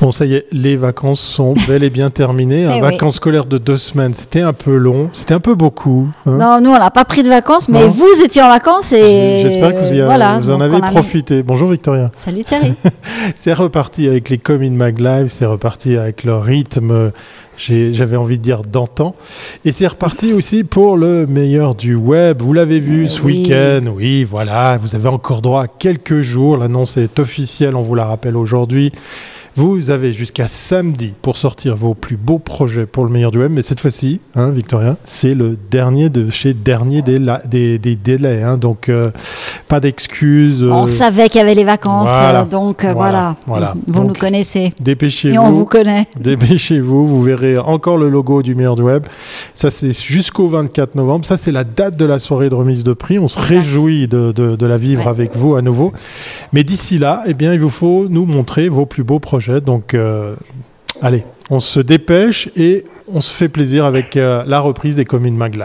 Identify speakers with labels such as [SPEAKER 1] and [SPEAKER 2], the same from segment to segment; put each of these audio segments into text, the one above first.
[SPEAKER 1] Bon, ça y est, les vacances sont bel et bien terminées. Un
[SPEAKER 2] Eh oui.
[SPEAKER 1] vacances scolaires de deux semaines, c'était un peu long, c'était un peu beaucoup. hein.
[SPEAKER 2] Non, nous, on n'a pas pris de vacances, mais
[SPEAKER 1] Non.
[SPEAKER 2] vous étiez en vacances et.
[SPEAKER 1] J'espère que vous, y a-
[SPEAKER 2] voilà,
[SPEAKER 1] vous en avez
[SPEAKER 2] mis-
[SPEAKER 1] profité. Bonjour Victoria.
[SPEAKER 2] Salut Thierry.
[SPEAKER 1] C'est reparti avec les Comin Mag Live, c'est reparti avec le rythme, j'avais envie de dire d'antan. Et c'est reparti aussi pour le meilleur du web. Vous l'avez vu
[SPEAKER 2] Eh
[SPEAKER 1] ce
[SPEAKER 2] oui.
[SPEAKER 1] week-end, oui, voilà, vous avez encore droit à quelques jours. L'annonce est officielle, on vous la rappelle aujourd'hui. Vous avez jusqu'à samedi pour sortir vos plus beaux projets pour le meilleur du web. Mais cette fois-ci, hein, Victoria, c'est le dernier de chez dernier des, la- des, des délais. hein. donc, euh, pas d'excuses.
[SPEAKER 2] On
[SPEAKER 1] euh,
[SPEAKER 2] savait qu'il y avait les vacances,
[SPEAKER 1] voilà.
[SPEAKER 2] euh, donc euh,
[SPEAKER 1] Voilà,
[SPEAKER 2] voilà. Vous nous connaissez.
[SPEAKER 1] Dépêchez-vous.
[SPEAKER 2] Et on vous connaît.
[SPEAKER 1] Dépêchez-vous, vous verrez encore le logo du meilleur du web. Ça, c'est jusqu'au 24 novembre. Ça, c'est la date de la soirée de remise de prix. On se
[SPEAKER 2] Exact.
[SPEAKER 1] réjouit de, de- de la vivre
[SPEAKER 2] Ouais.
[SPEAKER 1] avec vous à nouveau. Mais d'ici là, eh bien, il vous faut nous montrer vos plus beaux projets. Donc, euh, allez, on se dépêche et on se fait plaisir avec euh, la reprise des communes Mag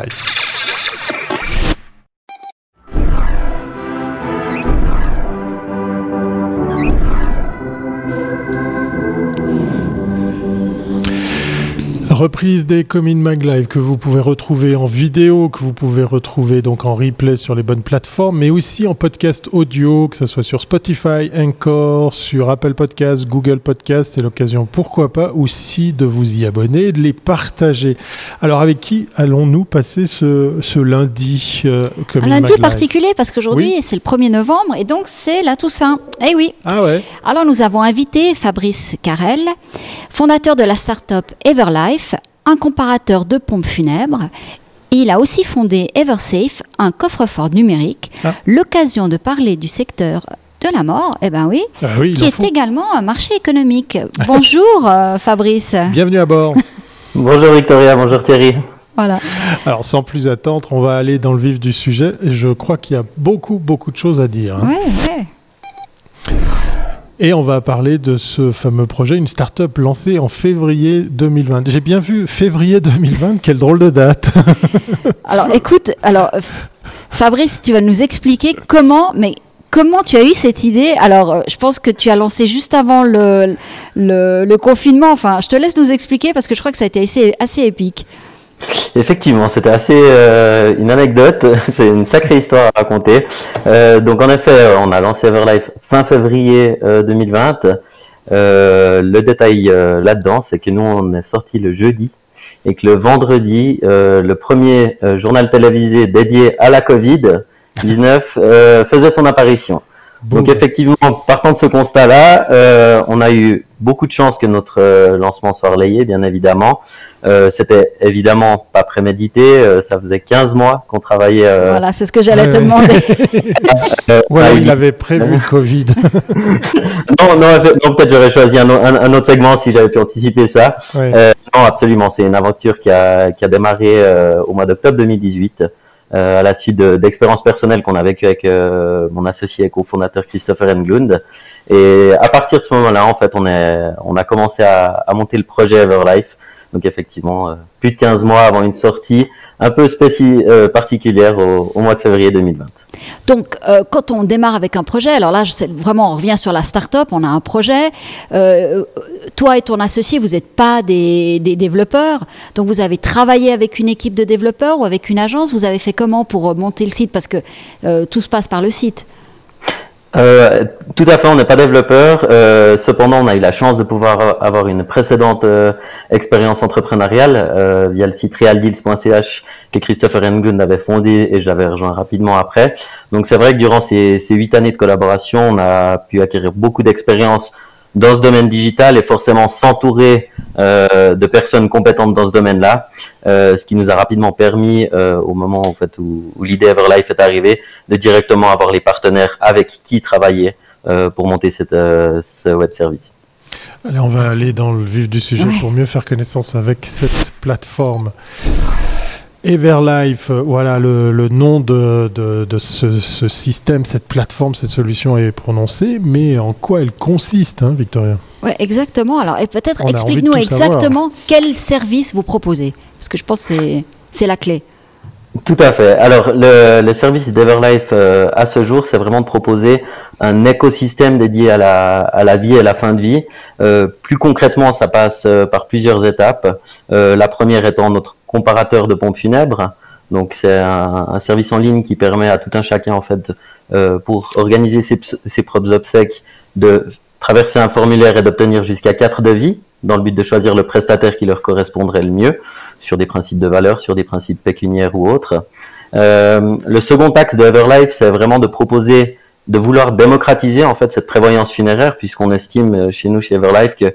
[SPEAKER 1] Reprise des Communes Mag Live que vous pouvez retrouver en vidéo, que vous pouvez retrouver donc en replay sur les bonnes plateformes, mais aussi en podcast audio, que ce soit sur Spotify, Encore, sur Apple Podcast, Google Podcast. C'est l'occasion, pourquoi pas, aussi de vous y abonner et de les partager. Alors, avec qui allons-nous passer ce, ce lundi euh,
[SPEAKER 2] Un lundi
[SPEAKER 1] Mag Live?
[SPEAKER 2] particulier parce qu'aujourd'hui
[SPEAKER 1] Oui.
[SPEAKER 2] c'est le 1er novembre et donc c'est la Toussaint. Eh oui.
[SPEAKER 1] Ah ouais
[SPEAKER 2] Alors nous avons invité Fabrice Carrel, fondateur de la start-up Everlife, un comparateur de pompes funèbres. Et il a aussi fondé Eversafe, un coffre-fort numérique,
[SPEAKER 1] Ah.
[SPEAKER 2] l'occasion de parler du secteur de la mort, eh ben oui,
[SPEAKER 1] Ah oui,
[SPEAKER 2] qui est
[SPEAKER 1] faut.
[SPEAKER 2] également un marché économique. Bonjour euh, Fabrice.
[SPEAKER 1] Bienvenue à bord.
[SPEAKER 3] Bonjour Victoria, bonjour Thierry.
[SPEAKER 2] Voilà.
[SPEAKER 1] Alors, sans plus attendre, on va aller dans le vif du sujet. Je crois qu'il y a beaucoup, beaucoup de choses à dire. hein.
[SPEAKER 2] Ouais, ouais.
[SPEAKER 1] Et on va parler de ce fameux projet, une start-up lancée en février 2020. J'ai bien vu février 2020, quelle drôle de date.
[SPEAKER 2] Alors écoute, alors Fabrice, tu vas nous expliquer comment, mais comment tu as eu cette idée? Alors euh, je pense que tu as lancé juste avant le, le, le confinement. Enfin, je te laisse nous expliquer parce que je crois que ça a été assez, assez épique.
[SPEAKER 3] Effectivement, c'était assez euh, une anecdote, c'est une sacrée histoire à raconter. Euh, donc en effet, on a lancé Everlife fin février euh, 2020. Euh, le détail euh, là-dedans, c'est que nous, on est sorti le jeudi et que le vendredi, euh, le premier euh, journal télévisé dédié à la Covid-19 euh, faisait son apparition. Donc effectivement, partant de ce constat-là, euh, on a eu beaucoup de chance que notre euh, lancement soit relayé, bien évidemment. Euh, C'était évidemment pas prémédité. euh, ça faisait 15 mois qu'on travaillait. euh,
[SPEAKER 2] Voilà, c'est ce que j'allais te demander.
[SPEAKER 1] Voilà,
[SPEAKER 3] à
[SPEAKER 1] il avait prévu le Covid.
[SPEAKER 3] Non, non, peut-être j'aurais choisi un, o- un- un autre segment si j'avais pu anticiper ça.
[SPEAKER 1] Ouais.
[SPEAKER 3] Euh, non, absolument. C'est une aventure qui a, qui a démarré euh, au mois d'octobre 2018 euh, à la suite de- d'expériences personnelles qu'on a vécues avec euh, mon associé et cofondateur Christopher Englund. Et à partir de ce moment-là, en fait, on a commencé à, à monter le projet Everlife. Donc effectivement, euh, plus de 15 mois avant une sortie un peu euh, particulière au, mois de février 2020.
[SPEAKER 2] Donc, euh, quand on démarre avec un projet, alors là, vraiment, on revient sur la start-up, on a un projet. Toi et ton associé, vous n'êtes pas des, développeurs, donc vous avez travaillé avec une équipe de développeurs ou avec une agence. Vous avez fait comment pour monter le site? Parce que tout se passe par le site.
[SPEAKER 3] Euh, tout à fait, on n'est pas développeur. Euh, cependant, on a eu la chance de pouvoir avoir une précédente euh, expérience entrepreneuriale euh, via le site realdeals.ch que Christopher Englund avait fondé et j'avais rejoint rapidement après. Donc c'est vrai que durant ces ces huit années de collaboration, on a pu acquérir beaucoup d'expérience dans ce domaine digital et forcément s'entourer euh, de personnes compétentes dans ce domaine-là, euh, ce qui nous a rapidement permis, euh, au moment en fait où, où l'idée Everlife est arrivée, de directement avoir les partenaires avec qui travailler euh, pour monter cette, euh, ce web service.
[SPEAKER 1] Allez, on va aller dans le vif du sujet pour mieux faire connaissance avec cette plateforme. Everlife, euh, voilà le, le nom de, de- de ce, ce système, cette plateforme, cette solution est prononcé, mais en quoi elle consiste, hein, Victoria?
[SPEAKER 2] Ouais, exactement. Alors, et peut-être explique-nous
[SPEAKER 1] savoir.
[SPEAKER 2] exactement quel service vous proposez, parce que je pense que c'est c'est la clé.
[SPEAKER 3] Tout à fait. Alors, le, le service d'Everlife euh, à ce jour, c'est vraiment de proposer un écosystème dédié à la, à la vie et à la fin de vie. Euh, plus concrètement, ça passe euh, par plusieurs étapes. Euh, la première étant notre comparateur de pompes funèbres. Donc, c'est un, un, service en ligne qui permet à tout un chacun, en fait, euh, pour organiser ses, ses propres obsèques, de traverser un formulaire et d'obtenir jusqu'à quatre devis dans le but de choisir le prestataire qui leur correspondrait le mieux sur des principes de valeur, sur des principes pécuniaires ou autres. Euh, le second axe de Everlife, c'est vraiment de proposer, de vouloir démocratiser en fait cette prévoyance funéraire, puisqu'on estime euh, chez nous, chez Everlife, que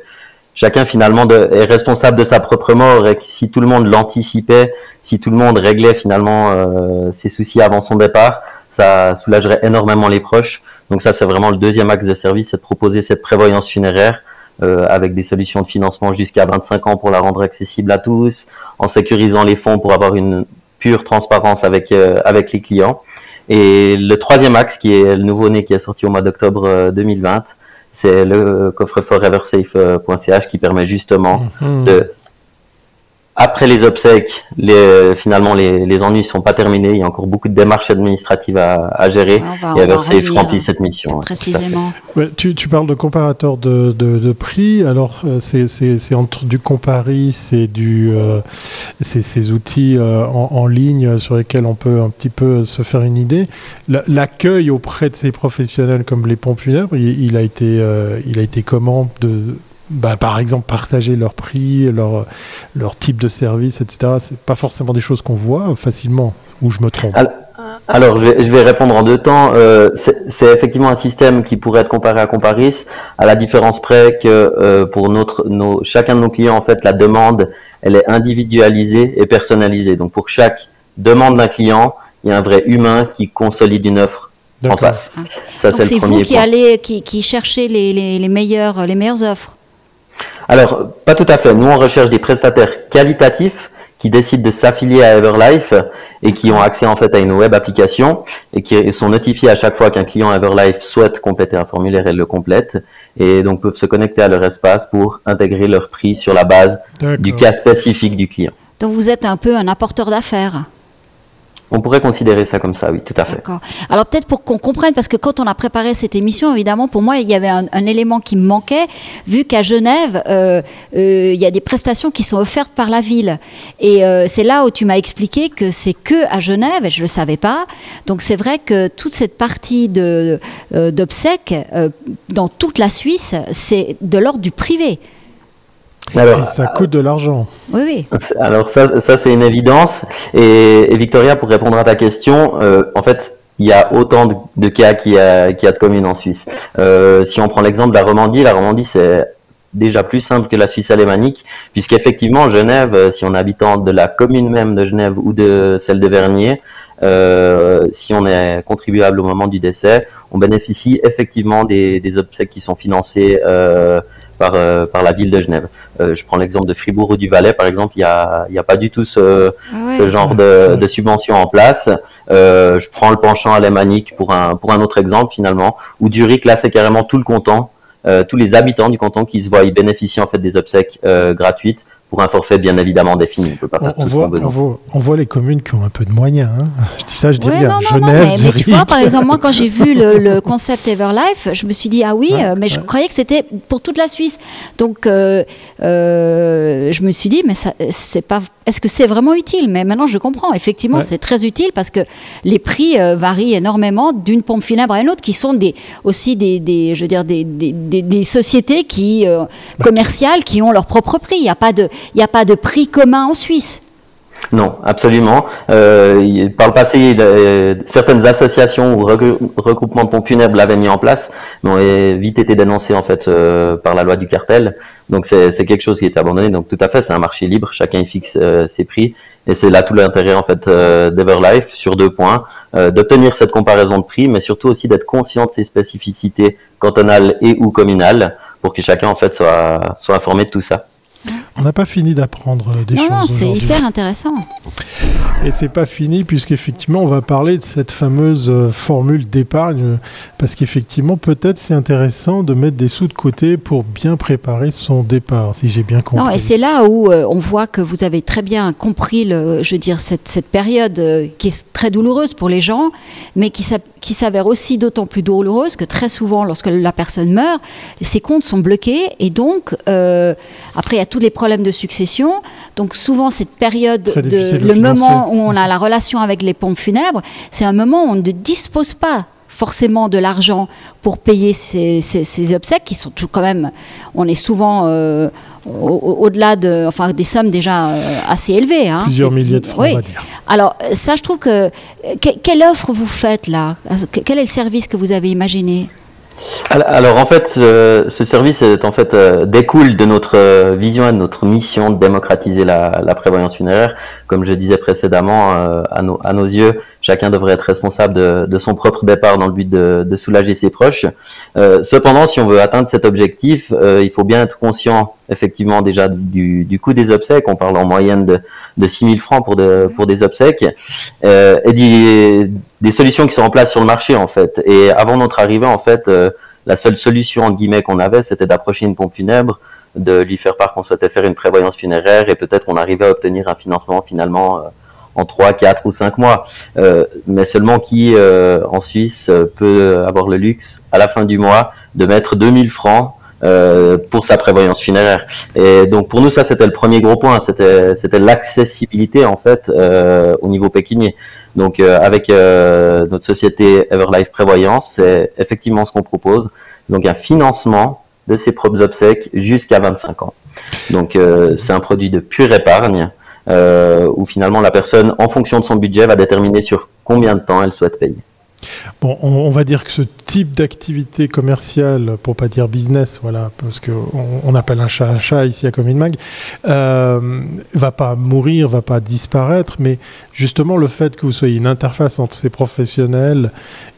[SPEAKER 3] chacun finalement est responsable de sa propre mort et que si tout le monde l'anticipait, si tout le monde réglait finalement euh, ses soucis avant son départ, ça soulagerait énormément les proches. Donc ça, c'est vraiment le deuxième axe de service, c'est de proposer cette prévoyance funéraire euh, avec des solutions de financement jusqu'à 25 ans pour la rendre accessible à tous, en sécurisant les fonds pour avoir une pure transparence avec euh, avec les clients. Et le troisième axe, qui est le nouveau-né qui est sorti au mois d'octobre 2020, euh, c'est le coffre-fort eversafe.ch qui permet justement mmh. de après les obsèques, les, finalement, les, les ennuis sont pas terminés. Il y a encore beaucoup de démarches administratives à, à gérer.
[SPEAKER 2] Va,
[SPEAKER 3] et Eversafe remplit cette mission.
[SPEAKER 2] Précisément.
[SPEAKER 1] Ouais, tu, tu, parles de comparateur de, de, de prix. Alors, euh, c'est entre du Comparis et du, euh, ces outils euh, en, en, ligne sur lesquels on peut un petit peu se faire une idée. L'accueil auprès de ces professionnels comme les pompes funèbres, il, il a été, euh, il a été comment de bah, par exemple, partager leur prix, leur, leur type de service, etc. C'est pas forcément des choses qu'on voit facilement, ou je me trompe.
[SPEAKER 3] Alors, je, vais, je vais répondre en deux temps. Euh, c'est effectivement un système qui pourrait être comparé à Comparis, à la différence près que euh, pour notre, nos, chacun de nos clients, en fait, la demande, elle est individualisée et personnalisée. Donc, pour chaque demande d'un client, il y a un vrai humain qui consolide une offre en face.
[SPEAKER 2] Ah. Ça, c'est vous qui point. allez, qui, qui cherchez les, les, les, meilleures, les meilleures offres.
[SPEAKER 3] Alors, pas tout à fait. Nous, on recherche des prestataires qualitatifs qui décident de s'affilier à Everlife et qui ont accès en fait à une web application et qui sont notifiés à chaque fois qu'un client Everlife souhaite compléter un formulaire et le complète et donc peuvent se connecter à leur espace pour intégrer leur prix sur la base du cas spécifique du client.
[SPEAKER 2] Donc vous êtes un peu un apporteur d'affaires.
[SPEAKER 3] On pourrait considérer ça comme ça, oui, tout à fait.
[SPEAKER 2] D'accord. Alors peut-être pour qu'on comprenne, parce que quand on a préparé cette émission, évidemment, pour moi, il y avait un, élément qui me manquait, vu qu'à Genève, euh, euh, il y a des prestations qui sont offertes par la ville. Et euh, c'est là où tu m'as expliqué que c'est que à Genève, et je ne le savais pas. Donc c'est vrai que toute cette partie de, d'obsèques, dans toute la Suisse, c'est de l'ordre du privé.
[SPEAKER 1] Alors, et ça coûte de l'argent.
[SPEAKER 2] Oui, oui.
[SPEAKER 3] Alors ça, ça c'est une évidence. Et, et, Victoria, pour répondre à ta question, euh, en fait, il y a autant de, de cas qu'il y, a, qu'il y a de communes en Suisse. Euh, si on prend l'exemple de la Romandie, la Romandie c'est déjà plus simple que la Suisse alémanique, puisqu'effectivement Genève, si on est habitant de la commune même de Genève ou de celle de Vernier, euh, si on est contribuable au moment du décès, on bénéficie effectivement des, des obsèques qui sont financées euh, par, euh, par la ville de Genève. Euh, je prends l'exemple de Fribourg ou du Valais, par exemple, il n'y a, y a pas du tout ce, ah ouais. ce genre de, de, subvention en place. Euh, je prends le penchant alémanique pour un, pour un autre exemple, finalement, où Zurich, là, c'est carrément tout le canton, euh, tous les habitants du canton qui se voient y bénéficier en fait des obsèques gratuites pour un forfait bien évidemment défini. On peut pas faire
[SPEAKER 1] on,
[SPEAKER 3] tout
[SPEAKER 1] voit, on, voit, on voit les communes qui ont un peu de moyens. Hein. Je dis ça, je dis
[SPEAKER 2] ouais,
[SPEAKER 1] rien.
[SPEAKER 2] Non, non,
[SPEAKER 1] Genève,
[SPEAKER 2] non, mais, mais, tu vois, par exemple, moi, quand j'ai vu le, le, concept Everlife, je me suis dit, ah oui, ouais, mais je croyais que c'était pour toute la Suisse. Donc, euh, euh, je me suis dit, mais c'est pas. Est-ce que c'est vraiment utile? Mais maintenant, je comprends. Effectivement, c'est très utile parce que les prix euh, varient énormément d'une pompe funèbre à une autre, qui sont des, aussi des, des je veux dire, des, des, des sociétés qui, euh, commerciales qui ont leur propre prix. Il n'y a pas de il n'y a pas de prix commun en Suisse.
[SPEAKER 3] Non, absolument. Euh, par le passé, euh, certaines associations ou regroupements de pompes funèbres l'avaient mis en place, mais ont vite été dénoncés en fait euh, par la loi du cartel. Donc c'est quelque chose qui est abandonné. Donc tout à fait, c'est un marché libre, chacun y fixe euh, ses prix, et c'est là tout l'intérêt en fait euh, d'Everlife sur deux points d'obtenir cette comparaison de prix, mais surtout aussi d'être conscient de ses spécificités cantonales et ou communales, pour que chacun en fait soit soit informé de tout ça.
[SPEAKER 1] On n'a pas fini d'apprendre euh, des
[SPEAKER 2] non,
[SPEAKER 1] choses.
[SPEAKER 2] Non, c'est hyper intéressant.
[SPEAKER 1] Et c'est pas fini puisqu'effectivement on va parler de cette fameuse euh, formule d'épargne parce qu'effectivement peut-être c'est intéressant de mettre des sous de côté pour bien préparer son départ si j'ai bien compris.
[SPEAKER 2] Non, et c'est là où euh, on voit que vous avez très bien compris, le, je veux dire, cette, cette période euh, qui est très douloureuse pour les gens, mais qui, qui s'avère aussi d'autant plus douloureuse que très souvent, lorsque la personne meurt, ses comptes sont bloqués et donc euh, après il y a tous les problèmes de succession. Donc souvent cette période, de, le
[SPEAKER 1] financer.
[SPEAKER 2] moment où on a la relation avec les pompes funèbres, c'est un moment où on ne dispose pas forcément de l'argent pour payer ces, ces- ces obsèques qui sont tout quand même, on est souvent euh, au- au- au-delà de, enfin des sommes déjà euh, assez élevées. hein.
[SPEAKER 1] Plusieurs milliers de francs
[SPEAKER 2] Oui.
[SPEAKER 1] on va dire.
[SPEAKER 2] Alors ça, je trouve que que- quelle offre vous faites là? Quel est le service que vous avez imaginé?
[SPEAKER 3] Alors, alors, en fait, ce, ce service est en fait euh, découle de notre euh, vision et de notre mission de démocratiser la, la prévoyance funéraire. Comme je disais précédemment, euh, à, nos, yeux, chacun devrait être responsable de, son propre départ dans le but de, soulager ses proches. Euh, cependant, si on veut atteindre cet objectif, euh, il faut bien être conscient effectivement déjà du, coût des obsèques. On parle en moyenne de, de 6 000 francs pour, de, pour des obsèques et des, des solutions qui sont en place sur le marché en fait. Et avant notre arrivée, en fait, la seule solution entre guillemets qu'on avait, c'était d'approcher une pompe funèbre, de lui faire part qu'on souhaitait faire une prévoyance funéraire et peut-être qu'on arrivait à obtenir un financement finalement euh, en 3, 4 ou 5 mois. Euh, mais seulement qui euh, en Suisse euh, peut avoir le luxe à la fin du mois de mettre 2000 francs euh, pour sa prévoyance funéraire. Et donc pour nous ça c'était le premier gros point, c'était c'était l'accessibilité en fait euh, au niveau pécunier. Donc avec notre société Everlife Prévoyance, c'est effectivement ce qu'on propose. Donc un financement de ses propres obsèques jusqu'à 25 ans. Donc euh, c'est un produit de pure épargne euh, où finalement la personne, en fonction de son budget, va déterminer sur combien de temps elle souhaite payer.
[SPEAKER 1] Bon, on, va dire que ce type d'activité commerciale, pour pas dire business, voilà, parce que on, appelle un chat un chat ici à Commune Mag, euh, va pas mourir, va pas disparaître, mais justement le fait que vous soyez une interface entre ces professionnels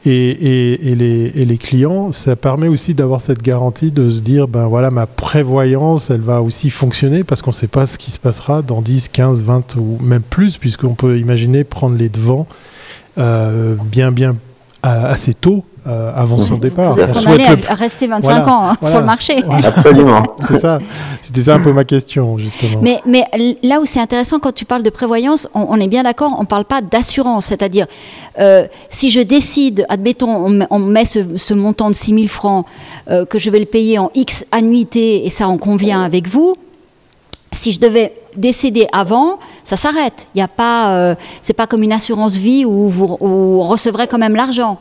[SPEAKER 1] et, les, clients, ça permet aussi d'avoir cette garantie de se dire, ben voilà, ma prévoyance, elle va aussi fonctionner parce qu'on ne sait pas ce qui se passera dans 10, 15, 20 ou même plus, puisqu'on peut imaginer prendre les devants euh, bien, bien assez tôt euh, avant son départ.
[SPEAKER 2] Vous êtes
[SPEAKER 1] On le-
[SPEAKER 2] rester 25
[SPEAKER 1] Voilà,
[SPEAKER 2] ans hein,
[SPEAKER 1] voilà.
[SPEAKER 2] sur le marché.
[SPEAKER 1] Voilà,
[SPEAKER 3] Absolument.
[SPEAKER 1] c'est ça. C'était ça un peu ma question, justement.
[SPEAKER 2] Mais, mais là où c'est intéressant, quand tu parles de prévoyance, on, on est bien d'accord, on ne parle pas d'assurance. C'est-à-dire, euh, si je décide, admettons, on, met- on met ce, ce montant de 6 000 francs, euh, que je vais le payer en X annuités, et ça en convient avec vous, si je devais décéder avant, ça s'arrête. Il n'y a pas, euh, c'est pas comme une assurance vie où, on recevrait quand même l'argent.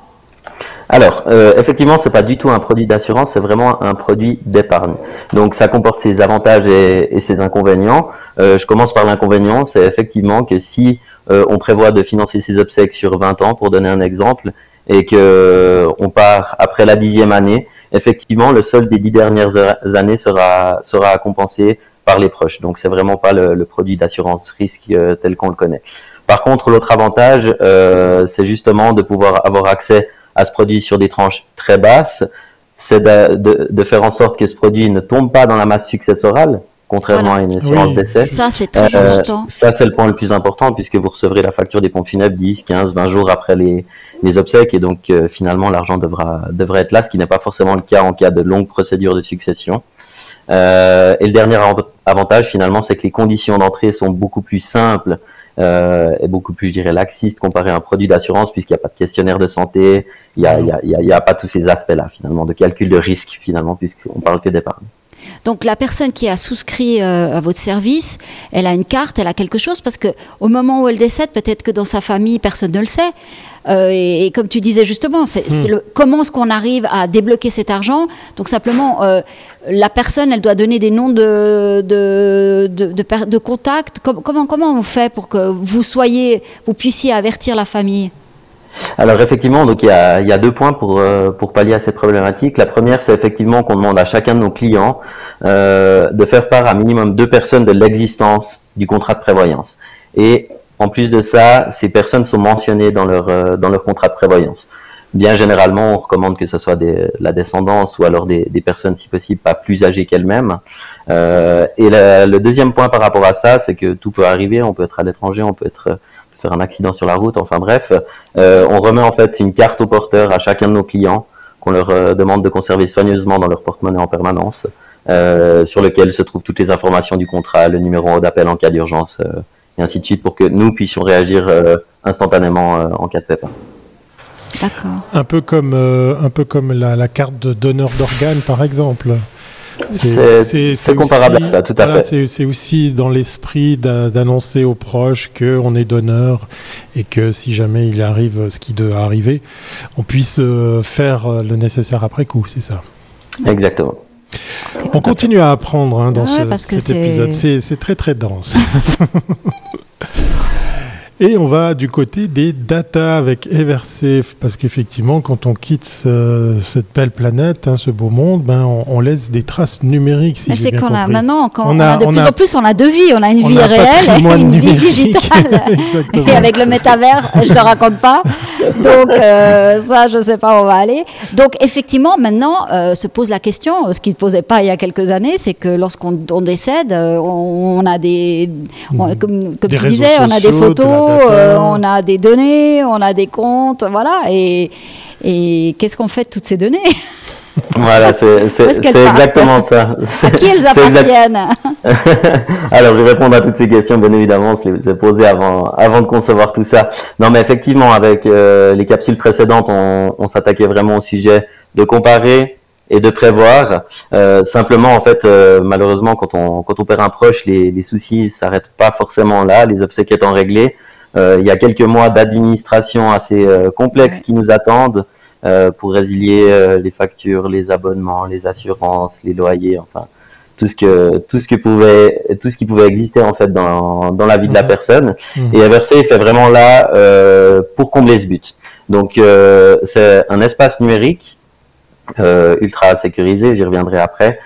[SPEAKER 3] Alors, euh, effectivement, c'est pas du tout un produit d'assurance, c'est vraiment un produit d'épargne. Donc, ça comporte ses avantages et, ses inconvénients. Euh, je commence par l'inconvénient, c'est effectivement que si euh, on prévoit de financer ses obsèques sur 20 ans, pour donner un exemple, et que euh, on part après la dixième année, effectivement, le solde des dix dernières années sera sera compensé par les proches. Donc, c'est vraiment pas le, le produit d'assurance risque euh, tel qu'on le connaît. Par contre, l'autre avantage, euh, c'est justement de pouvoir avoir accès à ce produit sur des tranches très basses, c'est de, de- de faire en sorte que ce produit ne tombe pas dans la masse successorale, contrairement
[SPEAKER 2] Voilà.
[SPEAKER 3] à une assurance
[SPEAKER 1] Oui.
[SPEAKER 3] décès.
[SPEAKER 2] Ça, c'est très
[SPEAKER 3] Euh,
[SPEAKER 2] important.
[SPEAKER 3] ça, c'est le point le plus important puisque vous recevrez la facture des pompes funèbres 10, 15, 20 jours après les, les obsèques et donc euh, finalement l'argent devra, devrait être là, ce qui n'est pas forcément le cas en cas de longues procédures de succession. Euh, et le dernier av- avantage finalement, c'est que les conditions d'entrée sont beaucoup plus simples euh, et beaucoup plus, je dirais, laxistes comparé à un produit d'assurance puisqu'il n'y a pas de questionnaire de santé, il n'y a, a pas tous ces aspects-là finalement de calcul de risque finalement puisqu'on parle que d'épargne.
[SPEAKER 2] Donc la personne qui a souscrit euh, à votre service, elle a une carte, elle a quelque chose, parce que au moment où elle décède, peut-être que dans sa famille, personne ne le sait. Euh, et, et comme tu disais justement, c'est c'est le, comment est-ce qu'on arrive à débloquer cet argent? Donc simplement, euh, la personne, elle doit donner des noms de, de, de, de, per- de contacts. Com- comment, comment on fait pour que vous soyez, vous puissiez avertir la famille?
[SPEAKER 3] Alors effectivement, donc il y a, il y a deux points pour euh, pour pallier à cette problématique. La première, c'est effectivement qu'on demande à chacun de nos clients euh, de faire part à minimum deux personnes de l'existence du contrat de prévoyance. Et en plus de ça, ces personnes sont mentionnées dans leur euh, dans leur contrat de prévoyance. bien généralement, on recommande que ce soit des, la descendance ou alors des, des personnes, si possible, pas plus âgées qu'elles-mêmes. Euh, et le deuxième point par rapport à ça, c'est que tout peut arriver. On peut être à l'étranger, on peut être faire un accident sur la route. Enfin bref, euh, on remet en fait une carte au porteur à chacun de nos clients qu'on leur euh, demande de conserver soigneusement dans leur porte-monnaie en permanence, euh, sur lequel se trouvent toutes les informations du contrat, le numéro d'appel en cas d'urgence, et ainsi de suite, pour que nous puissions réagir instantanément en cas de pépin.
[SPEAKER 2] D'accord.
[SPEAKER 1] Un peu comme, un peu comme la, la carte de donneur d'organes, par exemple.
[SPEAKER 3] C'est comparable à ça, tout à fait.
[SPEAKER 1] C'est aussi dans l'esprit d'annoncer aux proches qu'on est donneur et que si jamais il arrive ce qui doit arriver, on puisse euh, faire euh, le nécessaire après coup, c'est ça
[SPEAKER 3] Exactement.
[SPEAKER 1] On continue à apprendre hein, dans cet épisode. C'est très très dense. Et on va du côté des data avec Eversafe, parce qu'effectivement, quand on quitte euh, cette belle planète, hein, ce beau monde, ben, on, laisse des traces numériques. Si
[SPEAKER 2] c'est
[SPEAKER 1] qu'on
[SPEAKER 2] a maintenant, quand on, a, de plus en plus, on a deux vies. On a une vie réelle et une vie digitale. et avec le métavers, je ne te raconte pas. Donc, euh, ça, je ne sais pas où on va aller. Donc, effectivement, maintenant, euh, se pose la question, ce qui ne posait pas il y a quelques années, c'est que lorsqu'on décède, on, a des. comme, comme tu disais, on a des photos. Euh, on a des données, on a des comptes, voilà. Et, et qu'est-ce qu'on fait de toutes ces données?
[SPEAKER 3] Voilà, c'est exactement ça.
[SPEAKER 2] À qui elles appartiennent
[SPEAKER 3] Alors, je vais répondre à toutes ces questions, bien évidemment, je les ai posées avant, avant de concevoir tout ça. Non, mais effectivement, avec euh, les capsules précédentes, on, on s'attaquait vraiment au sujet de comparer et de prévoir. Euh, simplement, en fait, euh, malheureusement, quand on, quand on perd un proche, les, les soucis s'arrêtent pas forcément là, les obsèques étant réglées. Euh, il y a quelques mois d'administration assez euh, complexes qui nous attendent euh, pour résilier les factures, les abonnements, les assurances, les loyers, enfin tout ce que tout ce que pouvait tout ce qui pouvait exister en fait dans, dans la vie de la mhm. personne mmh. et Eversay fait vraiment là euh, pour combler ce but donc euh, c'est un espace numérique euh, ultra sécurisé j'y reviendrai après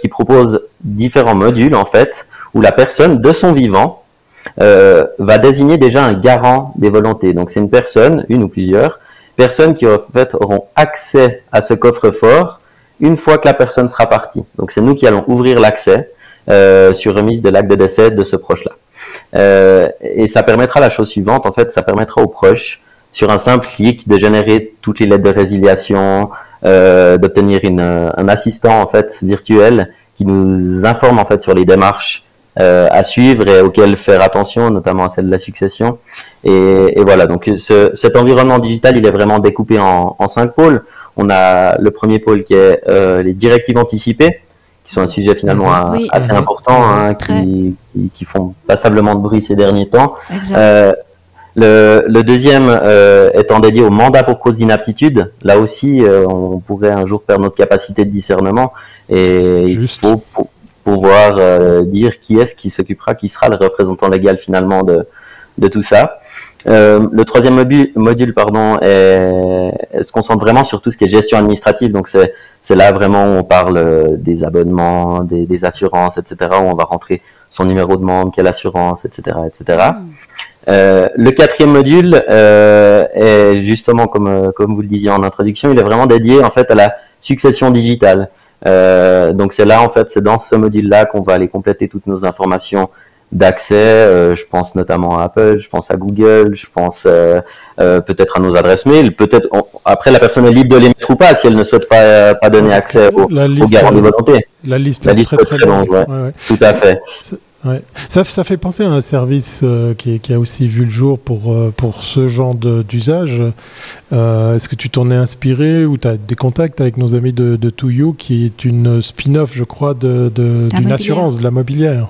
[SPEAKER 3] qui propose différents modules en fait où la personne de son vivant euh, va désigner déjà un garant des volontés. Donc c'est une personne, une ou plusieurs, personnes qui auront accès à ce coffre-fort une fois que la personne sera partie. Donc c'est nous qui allons ouvrir l'accès euh, sur remise de l'acte de décès de ce proche-là. Euh, et ça permettra la chose suivante, en fait, ça permettra aux proches, sur un simple clic, de générer toutes les lettres de résiliation, euh, d'obtenir un assistant en fait virtuel qui nous informe en fait sur les démarches euh, à suivre et auxquelles faire attention, notamment à celle de la succession. Et, et voilà, donc ce, cet environnement digital, il est vraiment découpé en, en, cinq pôles. On a le premier pôle qui est euh, les directives anticipées, qui sont un sujet finalement assez important, hein, qui, qui, font passablement de bruit ces derniers temps. Euh, le, le, deuxième euh, étant dédié au mandat pour cause d'inaptitude. Là aussi, euh, on pourrait un jour perdre notre capacité de discernement. Et Juste. il faut, pouvoir euh, dire qui est-ce qui s'occupera, qui sera le représentant légal finalement de, de tout ça. Euh, le troisième module, module pardon, est, se concentre vraiment sur tout ce qui est gestion administrative. Donc c'est là vraiment où on parle euh, des abonnements, des, des, assurances, etc. Où on va rentrer son numéro de membre, quelle assurance, etc., etc. Euh, le quatrième module euh, est justement comme comme vous le disiez en introduction, il est vraiment dédié en fait à la succession digitale. Euh, donc c'est là en fait, c'est dans ce module-là qu'on va aller compléter toutes nos informations d'accès. Euh, je pense notamment à Apple, je pense à Google, je pense euh, euh peut-être à nos adresses mail. Peut-être après la personne est libre de les mettre ou pas si elle ne souhaite pas pas donner accès aux, garants de volonté.
[SPEAKER 1] La liste, la liste très, très, longue.
[SPEAKER 3] Ouais. Ouais, Tout à fait.
[SPEAKER 1] Ouais. Ça, ça, fait penser à un service euh, qui, qui, a aussi vu le jour pour, euh, pour ce genre d'usage. Euh, Est-ce que tu t'en es inspiré ou tu as des contacts avec nos amis de, de Tuyo, qui est une spin-off, je crois, d'une de, assurance, de la mobilière?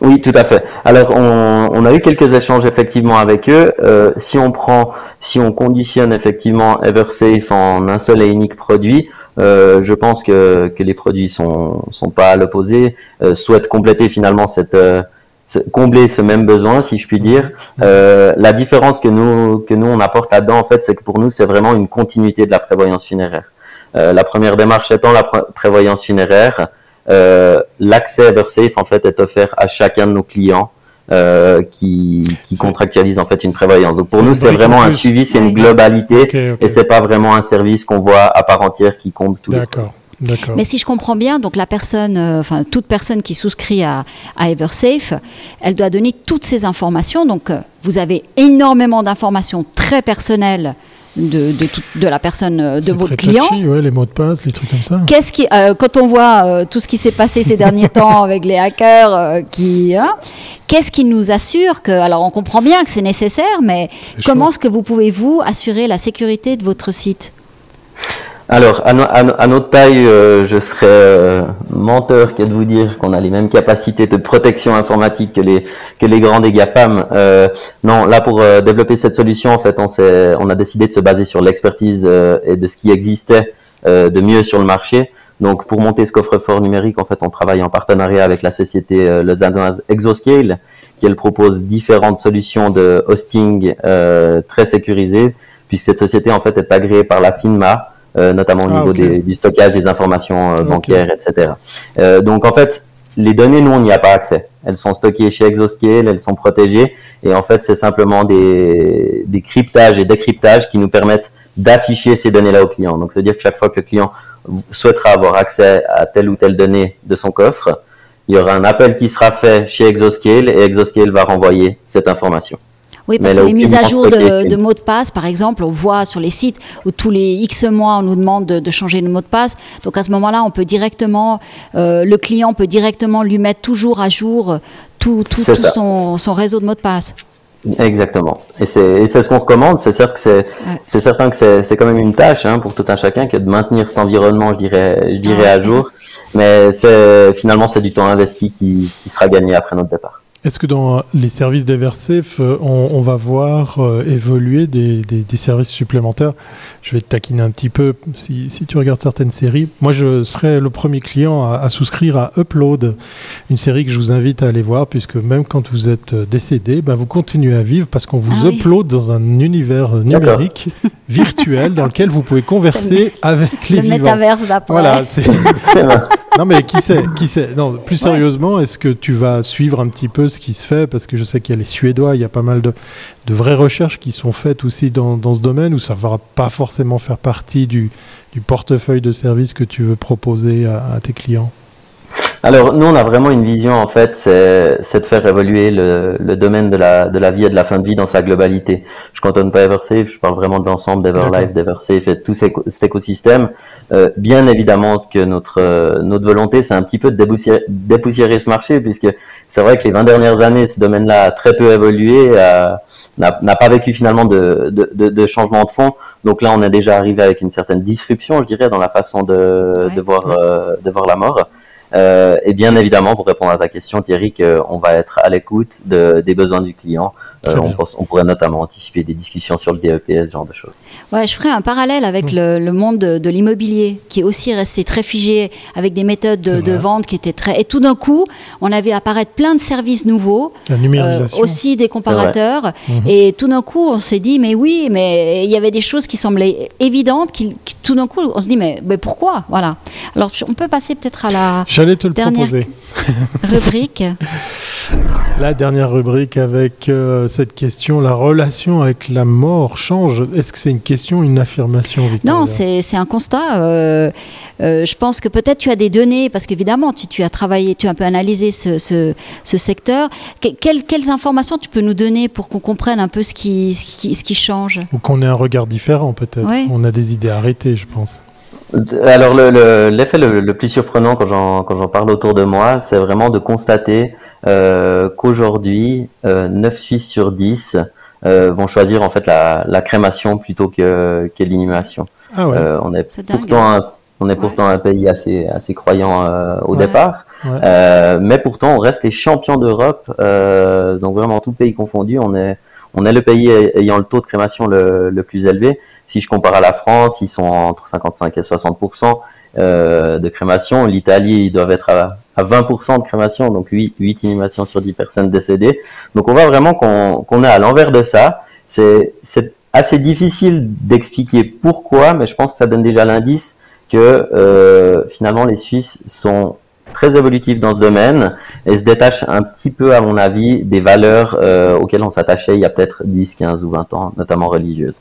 [SPEAKER 3] Oui, tout à fait. Alors, on, on, a eu quelques échanges effectivement avec eux. Euh, si on prend, si on conditionne effectivement EverSafe en un seul et unique produit, euh, je pense que, que les produits sont, sont pas à l'opposé, euh, souhaitent compléter finalement cette euh, combler ce même besoin, si je puis dire. Euh, la différence que nous que nous on apporte là-dedans, en fait, c'est que pour nous, c'est vraiment une continuité de la prévoyance funéraire. Euh, la première démarche étant la prévoyance funéraire, l'accès EverSafe en fait est offert à chacun de nos clients euh, qui, qui contractualisent en fait une prévoyance. Donc pour nous, c'est vraiment un suivi, c'est une globalité, et c'est pas vraiment un service qu'on voit à part entière qui compte tout.
[SPEAKER 1] D'accord.
[SPEAKER 2] Mais si je comprends bien, donc la personne, euh, enfin toute personne qui souscrit à, à, Eversafe, elle doit donner toutes ces informations. Donc euh, vous avez énormément d'informations très personnelles de, de, de, la personne, euh, de votre client.
[SPEAKER 1] Touchy, ouais, les mots de passe, les trucs comme ça.
[SPEAKER 2] Qu'est-ce qui, euh, quand on voit euh, tout ce qui s'est passé ces derniers temps avec les hackers, euh, qui, hein, qu'est-ce qui nous assure que, alors on comprend bien que c'est nécessaire, mais comment est-ce que vous pouvez vous assurer la sécurité de votre site?
[SPEAKER 3] Alors, à, notre taille, euh, je serais euh, menteur que de vous dire qu'on a les mêmes capacités de protection informatique que les que les grands des GAFAM. Euh, non, là pour euh, développer cette solution, en fait, on on a décidé de se baser sur l'expertise et de ce qui existait de mieux sur le marché. Donc, pour monter ce coffre-fort numérique, en fait, on travaille en partenariat avec la société lausannoise Exoscale, qui elle propose différentes solutions de hosting très sécurisées, puisque cette société en fait est agréée par la FINMA. Euh, notamment au ah, niveau des, du stockage des informations euh, bancaires, etc. Euh, donc en fait, les données, nous, on n'y a pas accès. Elles sont stockées chez Exoscale, elles sont protégées, et en fait, c'est simplement des, des cryptages et décryptages qui nous permettent d'afficher ces données-là au client. Donc, c'est-à-dire que chaque fois que le client souhaitera avoir accès à telle ou telle donnée de son coffre, il y aura un appel qui sera fait chez Exoscale et Exoscale va renvoyer cette information.
[SPEAKER 2] Oui, parce que les mises à jour de, mots de passe, par exemple, on voit sur les sites où tous les X mois, on nous demande de, changer le mot de passe. Donc à ce moment-là, on peut directement, euh, le client peut directement lui mettre toujours à jour tout, tout, son, son réseau de mots de passe.
[SPEAKER 3] Exactement. Et c'est ce qu'on recommande. C'est certes que c'est c'est certain que c'est quand même une tâche hein, pour tout un chacun que de maintenir cet environnement, je dirais, je dirais à jour. Mais finalement c'est du temps investi qui, qui sera gagné après notre départ.
[SPEAKER 1] Est-ce que dans les services d'Eversafe, euh, on, on, va voir euh, évoluer des, des, des, services supplémentaires? Je vais te taquiner un petit peu. Si, si, tu regardes certaines séries, moi je serai le premier client à, à, souscrire à Upload, une série que je vous invite à aller voir, puisque même quand vous êtes euh, décédé, ben vous continuez à vivre parce qu'on vous ah upload dans un univers numérique virtuel dans lequel vous pouvez converser avec les
[SPEAKER 2] le
[SPEAKER 1] vivants.
[SPEAKER 2] métaverse d'après.
[SPEAKER 1] Non mais qui sait, qui sait. Non, plus sérieusement, est-ce que tu vas suivre un petit peu ce qui se fait, parce que je sais qu'il y a les Suédois, il y a pas mal de, de vraies recherches qui sont faites aussi dans, dans ce domaine, où ça ne va pas forcément faire partie du, du portefeuille de services que tu veux proposer à, à tes clients
[SPEAKER 3] alors, nous, on a vraiment une vision, en fait, c'est de faire évoluer le, le, domaine de la, de la vie et de la fin de vie dans sa globalité. Je cantonne pas Eversafe, je parle vraiment de l'ensemble d'Everlife, d'Eversafe et de tout cet écosystème. Euh, bien évidemment que notre, notre volonté, c'est un petit peu de dépoussiérer, dépoussiérer ce marché, puisque c'est vrai que les 20 dernières années, ce domaine-là a très peu évolué, n'a pas vécu finalement de, de, de, de, changement de fond. Donc là, on est déjà arrivé avec une certaine disruption, je dirais, dans la façon de, de, voir, euh, de voir la mort. Euh, et bien évidemment, pour répondre à ta question, Thierry, on va être à l'écoute de, des besoins du client. Euh, on, pense, on, pourrait notamment anticiper des discussions sur le DEPS, ce genre de choses.
[SPEAKER 2] Ouais, je ferai un parallèle avec mm. le, le, monde de, de l'immobilier, qui est aussi resté très figé, avec des méthodes de, de vente qui étaient très. Et tout d'un coup, on avait apparaître plein de services nouveaux,
[SPEAKER 1] La numérisation.
[SPEAKER 2] Euh, aussi des comparateurs. Mm -hmm. Et tout d'un coup, on s'est dit, mais oui, mais il y avait des choses qui semblaient évidentes, qui, qui tout d'un coup, on se dit, mais, mais pourquoi? Voilà. Alors, on peut passer peut-être à la.
[SPEAKER 1] J'allais te le proposer.
[SPEAKER 2] rubrique.
[SPEAKER 1] La dernière rubrique avec euh, cette question, la relation avec la mort change. Est-ce que c'est une question, une affirmation
[SPEAKER 2] Non, c'est un constat. Euh, euh, je pense que peut-être tu as des données, parce qu'évidemment, tu, tu, as travaillé, tu as un peu analysé ce, ce, ce secteur. Que, quelles, quelles, informations tu peux nous donner pour qu'on comprenne un peu ce qui, ce qui, ce qui change?
[SPEAKER 1] Ou qu'on ait un regard différent peut-être. On a des idées arrêtées, je pense.
[SPEAKER 3] Alors l'effet le, le, le, le, plus surprenant quand j'en parle autour de moi, c'est vraiment de constater euh, qu'aujourd'hui, euh, 9 Suisses sur 10 euh, vont choisir en fait la, la crémation plutôt que, que l'inhumation.
[SPEAKER 1] Ah ouais.
[SPEAKER 3] Euh, on est, est pourtant un, on est pourtant ouais. un pays assez assez croyant euh, au ouais. départ, ouais. mais pourtant on reste les champions d'Europe. donc vraiment tout pays confondu, on est on est le pays ayant le taux de crémation le, le, plus élevé. Si je compare à la France, ils sont entre 55 et 60% euh, de crémation. L'Italie, ils doivent être à, à 20% de crémation, donc 8, 8 inhumations sur 10 personnes décédées. Donc on voit vraiment qu'on qu est à l'envers de ça. C'est assez difficile d'expliquer pourquoi, mais je pense que ça donne déjà l'indice que euh, finalement les Suisses sont très évolutif dans ce domaine et se détache un petit peu, à mon avis, des valeurs euh, auxquelles on s'attachait il y a peut-être 10, 15 ou 20 ans, notamment religieuses.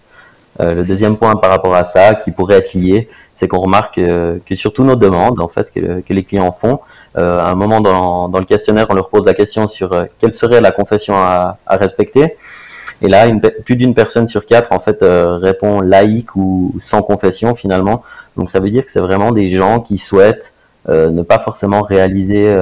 [SPEAKER 3] Euh, le deuxième point par rapport à ça, qui pourrait être lié, c'est qu'on remarque euh, que sur toutes nos demandes, en fait, que, que les clients font, euh, à un moment dans, dans, le questionnaire, on leur pose la question sur euh, quelle serait la confession à, à respecter. Et là, une, plus d'une personne sur quatre, en fait, répond laïque ou sans confession, finalement. Donc, ça veut dire que c'est vraiment des gens qui souhaitent ne pas forcément réaliser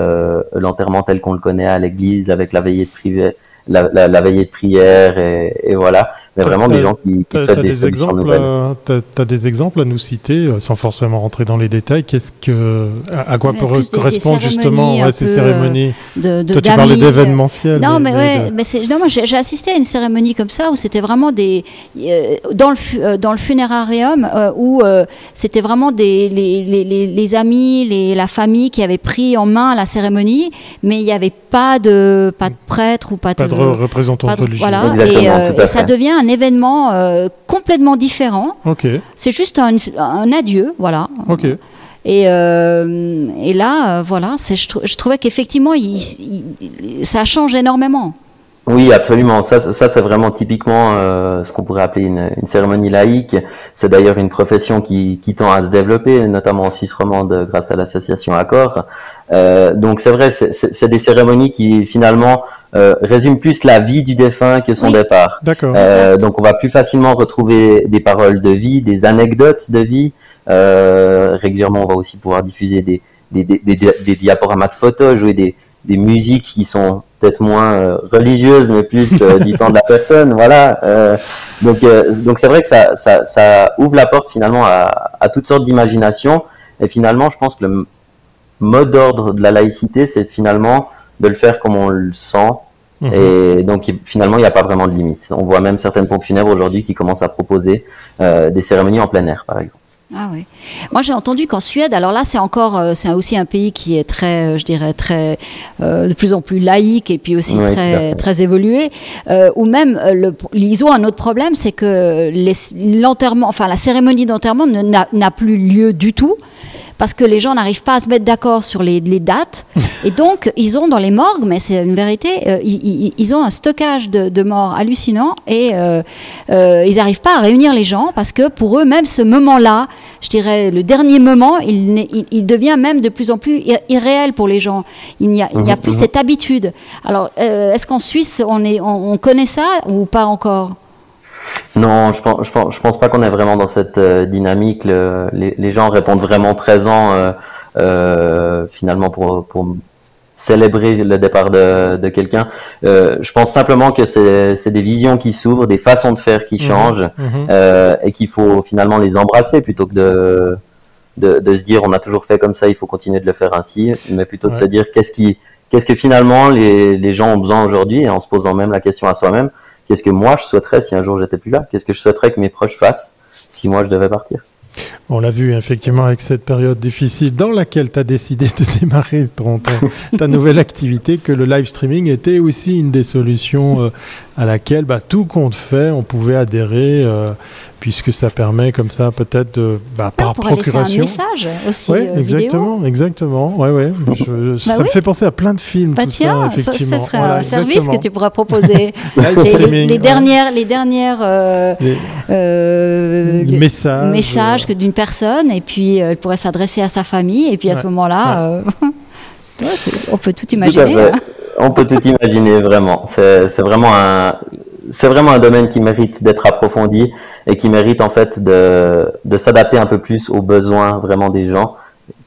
[SPEAKER 3] l'enterrement tel qu'on le connaît à l'église avec la veillée de privé, la, la, la veillée de prière et, et voilà mais vraiment des gens qui, qui souhaitent des, des exemples
[SPEAKER 1] à, Tu as, des exemples à nous citer, euh, sans forcément rentrer dans les détails. Qu'est-ce que, à, à quoi peut correspondre justement ouais, ces cérémonies
[SPEAKER 2] de, de
[SPEAKER 1] Toi, tu parlais d'événementiel.
[SPEAKER 2] Non, mais, mais ouais, mais non, moi j'ai assisté à une cérémonie comme ça où c'était vraiment des euh, dans le euh, dans le funérarium euh, où euh, c'était vraiment des les, les, les, les amis, les, la famille qui avaient pris en main la cérémonie, mais il n'y avait pas de pas de prêtre ou pas,
[SPEAKER 1] pas de, de représentant religieux.
[SPEAKER 2] Voilà, et, et ça devient un événement euh, complètement différent.
[SPEAKER 1] Okay.
[SPEAKER 2] C'est juste un, un, adieu, voilà.
[SPEAKER 1] Okay.
[SPEAKER 2] Et, euh, et là, euh, voilà, je, je, trouvais qu'effectivement, ça change énormément.
[SPEAKER 3] Oui, absolument. Ça, ça c'est vraiment typiquement euh, ce qu'on pourrait appeler une, une cérémonie laïque. C'est d'ailleurs une profession qui, qui, tend à se développer, notamment en Suisse romande grâce à l'association Accor. Euh, donc c'est vrai, c'est des cérémonies qui finalement euh, résument plus la vie du défunt que son
[SPEAKER 2] oui.
[SPEAKER 3] départ.
[SPEAKER 1] D'accord.
[SPEAKER 3] Euh, donc on va plus facilement retrouver des paroles de vie, des anecdotes de vie. Euh, régulièrement, on va aussi pouvoir diffuser des, des, des, des, des diaporamas de photos, jouer des, des musiques qui sont peut-être moins euh, religieuses, mais plus euh, du temps de la personne, voilà. Euh, donc, donc c'est vrai que ça, ça, ça, ouvre la porte finalement à, à toutes sortes d'imagination. Et finalement, je pense que le mode d'ordre de la laïcité, c'est finalement de le faire comme on le sent. Mmh. Et donc finalement, il n'y a pas vraiment de limite. On voit même certaines pompes funèbres aujourd'hui qui commencent à proposer des cérémonies en plein air, par exemple.
[SPEAKER 2] Ah oui. Moi j'ai entendu qu'en Suède, alors là c'est encore, euh, c'est aussi un pays qui est très, euh, je dirais très, euh, de plus en plus laïque et puis aussi
[SPEAKER 3] Oui,
[SPEAKER 2] très très évolué. Euh, ou même le, ils ont un autre problème, c'est que l'enterrement, enfin la cérémonie d'enterrement n'a plus lieu du tout parce que les gens n'arrivent pas à se mettre d'accord sur les, les dates. Et donc, ils ont dans les morgues, mais c'est une vérité, euh, ils, ont un stockage de, de morts hallucinant et euh, euh, ils n'arrivent pas à réunir les gens parce que pour eux, même ce moment-là, je dirais le dernier moment, il, n'est- il, il devient même de plus en plus ir- irréel pour les gens. Il n'y a, il n'y a
[SPEAKER 3] Mhm,
[SPEAKER 2] plus
[SPEAKER 3] mhm.
[SPEAKER 2] cette habitude. Alors, est-ce qu'en Suisse, on, est, on, on connaît ça ou pas encore?
[SPEAKER 3] Non, je pense, je pense, je pense pas qu'on est vraiment dans cette euh, dynamique. Le- les, les gens répondent vraiment présents euh, euh, finalement pour, pour célébrer le départ de, de quelqu'un. Je pense simplement que c'est des visions qui s'ouvrent, des façons de faire qui
[SPEAKER 1] Mhm.
[SPEAKER 3] changent
[SPEAKER 1] Mhm.
[SPEAKER 3] et qu'il faut finalement les embrasser plutôt que de, de, de se dire on a toujours fait comme ça, il faut continuer de le faire ainsi, mais plutôt de
[SPEAKER 1] Ouais.
[SPEAKER 3] se dire qu'est-ce qui qu'est-ce que finalement les, les gens ont besoin aujourd'hui et en se posant même la question à soi-même, qu'est-ce que moi je souhaiterais si un jour j'étais plus là, qu'est-ce que je souhaiterais que mes proches fassent si moi je devais partir?
[SPEAKER 1] On l'a vu effectivement avec cette période difficile dans laquelle tu as décidé de démarrer ton, ta nouvelle activité, que le live streaming était aussi une des solutions euh, à laquelle bah, tout compte fait, on pouvait adhérer, euh, puisque ça permet comme ça peut-être de, bah,
[SPEAKER 2] on
[SPEAKER 1] par
[SPEAKER 2] pourrait laisser un
[SPEAKER 1] procuration.
[SPEAKER 2] message aussi
[SPEAKER 1] Oui,
[SPEAKER 2] euh, vidéo.
[SPEAKER 1] exactement, exactement. Ouais, ouais. Je- ça me
[SPEAKER 2] oui.
[SPEAKER 1] fait penser à plein de films,
[SPEAKER 2] Bah
[SPEAKER 1] tout
[SPEAKER 2] tiens,
[SPEAKER 1] ça, effectivement.
[SPEAKER 2] ce serait
[SPEAKER 1] Voilà,
[SPEAKER 2] un service
[SPEAKER 1] exactement.
[SPEAKER 2] que tu pourras proposer. Les, les-
[SPEAKER 1] streaming,
[SPEAKER 2] les
[SPEAKER 1] ouais.
[SPEAKER 2] dernières, les dernières euh,
[SPEAKER 1] Les-
[SPEAKER 2] euh,
[SPEAKER 1] messages,
[SPEAKER 2] messages
[SPEAKER 1] euh,
[SPEAKER 2] que d'une personne et puis euh, elle pourrait s'adresser à sa famille et puis à
[SPEAKER 1] Ouais,
[SPEAKER 2] ce moment-là, euh, on peut tout
[SPEAKER 3] Tout à
[SPEAKER 2] imaginer.
[SPEAKER 3] fait.
[SPEAKER 2] hein.
[SPEAKER 3] On peut tout imaginer vraiment. C'est vraiment un c'est vraiment un domaine qui mérite d'être approfondi et qui mérite en fait de, s'adapter un peu plus aux besoins vraiment des gens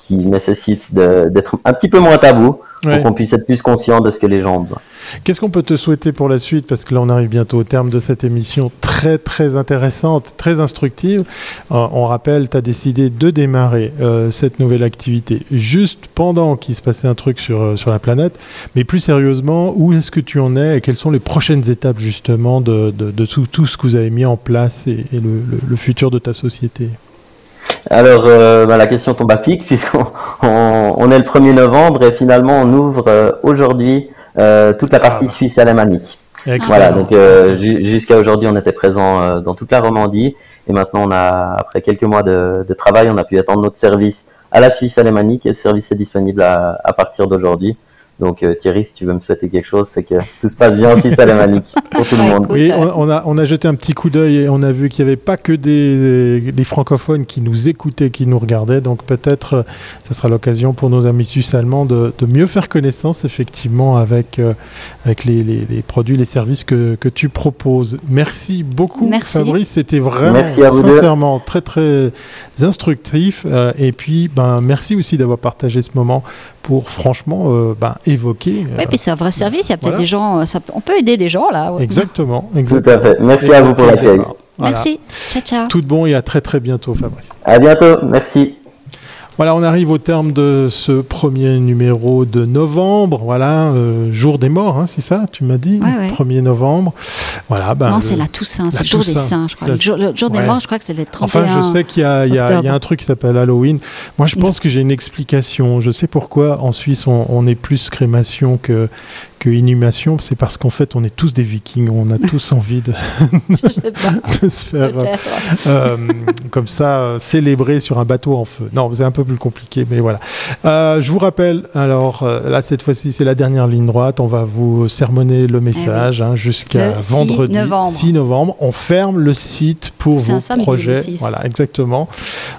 [SPEAKER 3] qui nécessitent de- d'être un petit peu moins tabou
[SPEAKER 1] Ouais.
[SPEAKER 3] pour qu'on puisse être plus conscient de ce que les gens ont besoin.
[SPEAKER 1] Qu'est-ce qu'on peut te souhaiter pour la suite? Parce que là, on arrive bientôt au terme de cette émission très, très intéressante, très instructive. Euh, on rappelle, tu as décidé de démarrer euh, cette nouvelle activité juste pendant qu'il se passait un truc sur, euh, sur la planète. Mais plus sérieusement, où est-ce que tu en es et quelles sont les prochaines étapes justement de, de, de tout, tout ce que vous avez mis en place et, et le, le- le futur de ta société?
[SPEAKER 3] Alors, euh, bah, la question tombe à pic puisqu'on on, on est le 1er novembre et finalement on ouvre euh, aujourd'hui euh, toute la partie
[SPEAKER 1] Ah.
[SPEAKER 3] suisse alémanique.
[SPEAKER 1] Excellent.
[SPEAKER 3] Voilà, donc ju- jusqu'à aujourd'hui, on était présent dans toute la Romandie et maintenant, on a, après quelques mois de, de travail, on a pu étendre notre service à la Suisse alémanique et ce service est disponible à, à partir d'aujourd'hui. Donc euh, Thierry, si tu veux me souhaiter quelque chose, c'est que tout se passe bien aussi alémanique pour tout le monde.
[SPEAKER 1] Oui, on, on, a, on a jeté un petit coup d'œil et on a vu qu'il n'y avait pas que des, des, francophones qui nous écoutaient, qui nous regardaient. Donc peut-être euh, ça sera l'occasion pour nos amis suisses allemands de, de mieux faire connaissance effectivement avec, euh, avec les, les, les, produits, les services que, que tu proposes. Merci beaucoup
[SPEAKER 2] Merci.
[SPEAKER 1] Fabrice, c'était vraiment sincèrement très très instructif. Euh, et puis ben, merci aussi d'avoir partagé ce moment pour franchement euh, ben, évoquer.
[SPEAKER 2] Oui, puis c'est un vrai service. Il y a peut-être voilà. des gens, ça, on peut aider des gens là.
[SPEAKER 1] Exactement,
[SPEAKER 3] exactement. Tout à fait. Merci et à vous pour l'accueil.
[SPEAKER 2] Voilà. Merci. Ciao, ciao.
[SPEAKER 1] Tout de bon et à très très bientôt, Fabrice.
[SPEAKER 3] À bientôt. Merci.
[SPEAKER 1] Voilà, on arrive au terme de ce premier numéro de novembre. Voilà, euh, jour des morts, hein, c'est ça, tu m'as dit
[SPEAKER 2] ouais, ouais.
[SPEAKER 1] 1er novembre. Voilà,
[SPEAKER 2] ben, non, c'est la Toussaint, c'est le jour des saints, je crois. Le jour, le jour des morts, je crois que c'est le 31
[SPEAKER 1] Enfin, je sais qu'il y, y, y, a un truc qui s'appelle Halloween. Moi, je pense que j'ai une explication. Je sais pourquoi en Suisse, on, on est plus crémation que, que inhumation, c'est parce qu'en fait, on est tous des vikings, on a tous envie de, de se faire euh, euh, comme ça euh, célébrer sur un bateau en feu. Non, c'est un peu plus compliqué, mais voilà. Euh, je vous rappelle, alors là, cette fois-ci, c'est la dernière ligne droite. On va vous sermonner le message eh oui. hein, jusqu'à vendredi
[SPEAKER 2] 6 novembre.
[SPEAKER 1] 6 novembre. On ferme le site pour vos projets. Voilà, exactement.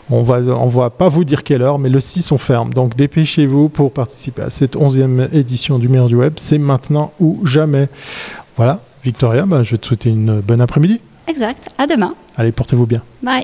[SPEAKER 1] On va, on va pas vous dire quelle heure, mais le 6, on ferme. Donc dépêchez-vous pour participer à cette 11e édition du Meilleur du Web. C'est maintenant ou jamais. Voilà, Victoria, bah, je vais te souhaiter une bonne après-midi.
[SPEAKER 2] Exact. À demain.
[SPEAKER 1] Allez, portez-vous bien.
[SPEAKER 2] Bye.